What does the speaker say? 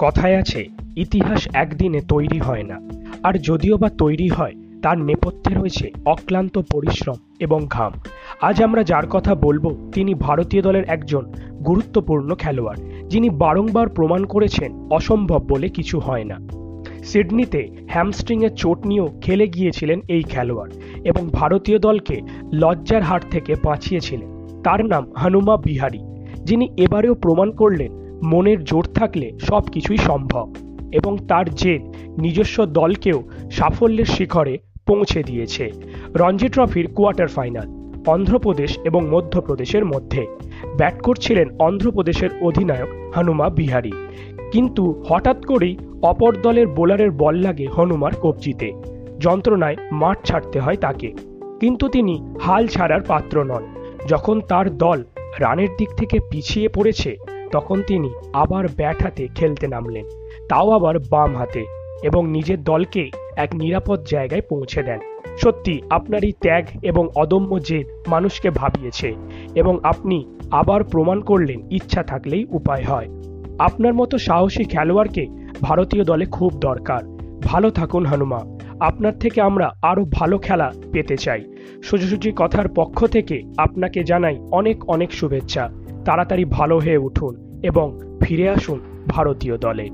কথায় আছে, ইতিহাস একদিনে তৈরি হয় না। আর যদিও বা তৈরি হয়, তার নেপথ্যে রয়েছে অক্লান্ত পরিশ্রম এবং ঘাম। আজ আমরা যার কথা বলব, তিনি ভারতীয় দলের একজন গুরুত্বপূর্ণ খেলোয়াড়, যিনি বারংবার প্রমাণ করেছেন অসম্ভব বলে কিছু হয় না। সিডনিতে হ্যামস্ট্রিংয়ের চোট নিয়েও খেলে গিয়েছিলেন এই খেলোয়াড় এবং ভারতীয় দলকে লজ্জার হাট থেকে বাঁচিয়েছিলেন। তার নাম হনুমা বিহারি, যিনি এবারেও প্রমাণ করলেন মনের জোর থাকলে সব কিছুই সম্ভব এবং তার জেদ নিজস্ব দলকেও সাফল্যের শিখরে পৌঁছে দিয়েছে রঞ্জি ট্রফির কোয়ার্টার ফাইনাল, অন্ধ্রপ্রদেশ এবং মধ্যপ্রদেশের মধ্যে। ব্যাট করছিলেন অন্ধ্রপ্রদেশের অধিনায়ক হনুমা বিহারি। কিন্তু হঠাৎ করেই অপর দলের বোলারের বল লাগে হনুমার কবজিতে। যন্ত্রণায় মাঠ ছাড়তে হয় তাকে। কিন্তু তিনি হাল ছাড়ার পাত্র নন। যখন তার দল রানের দিক থেকে পিছিয়ে পড়েছে তখন তিনি আবার ব্যাট হাতে খেলতে নামলেন। তাও আবার বাম হাতে এবং নিজের দলকে এক নিরাপদ জায়গায় পৌঁছে দেন। সত্যি, আপনার এই ত্যাগ এবং অদম্য জেদ মানুষকে ভাবিয়েছে এবং আপনি আবার প্রমাণ করলেন ইচ্ছা থাকলেই উপায় হয়। আপনার মতো সাহসী খেলোয়াড়কে ভারতীয় দলে খুব দরকার। ভালো থাকুন, হনুমা। আপনার থেকে আমরা আরও ভালো খেলা পেতে চাই। সোজাসুজি কথার পক্ষ থেকে আপনাকে জানাই অনেক অনেক শুভেচ্ছা। তাড়াতাড়ি ভালো হয়ে উঠুন এবং ফিরে আসুন ভারতীয় দলে।